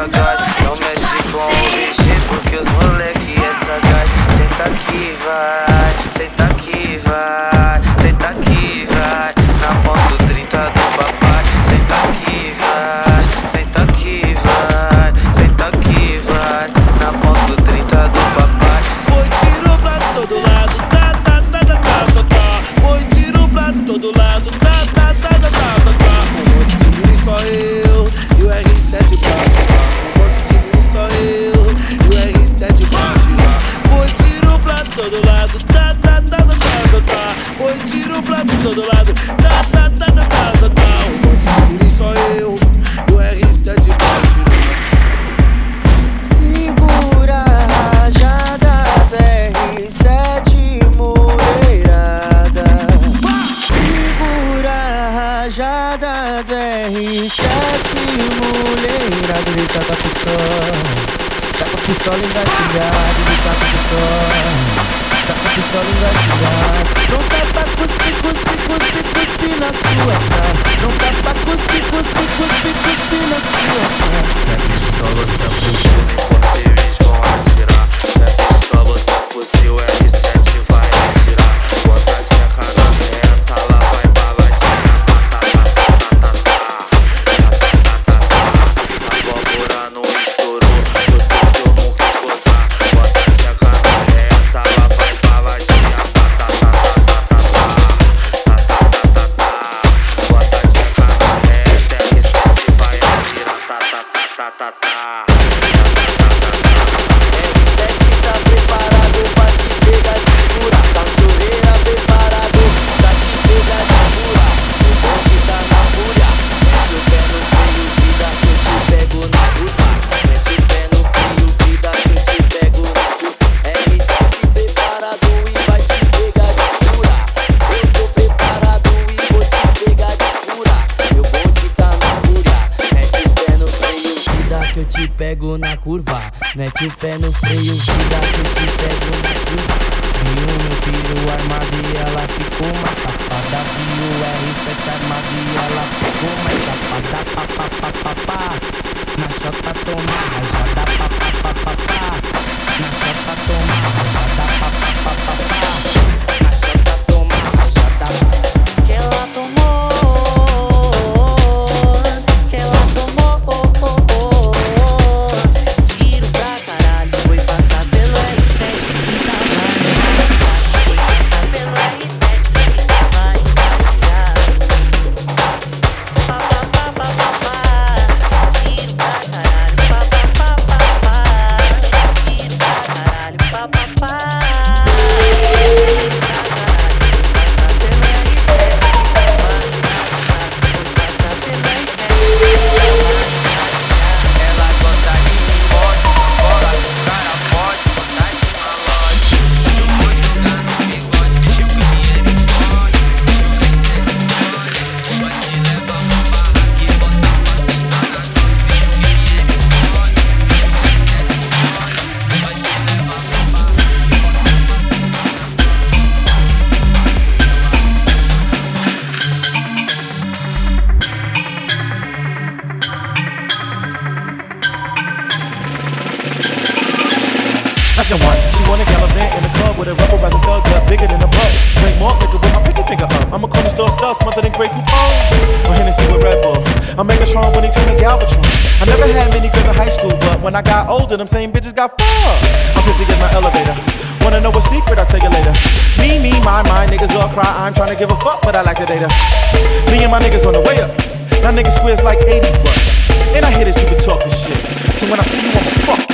my God. Mulherada. Ele tá com a pistola, tá com a pistola engatilhada. Ele tá com a pistola. Tá com a pistola engatilhada Não pra cuspir, cuspir, cuspir, cuspir na sua cara Não pra cuspir, cuspir, cuspir, cuspir na sua cara É pistola, sem fuzil, enquanto eles vão atirar É pistola, sem fuzil, R7 pé no freio, One. She wanna gallivant in the club with a rubberizing thug gut bigger than a buck. Drink more liquor with my pinky finger up. I'm a corner store sell smothered in Grey Poupon. Or Hennessy with Red Bull. I'm a strong when he turn to Galvatron. I never had many girls in high school, but when I got older, them same bitches got far. I'm busy as my elevator. Wanna know a secret? I'll tell you later. Me, me, my, my niggas all cry. I'm trying to give a fuck, but I like the data. Me and my niggas on the way up. Now niggas squares like 80s, but. And I hear that you can talk this shit. So when I see you, I'ma fuck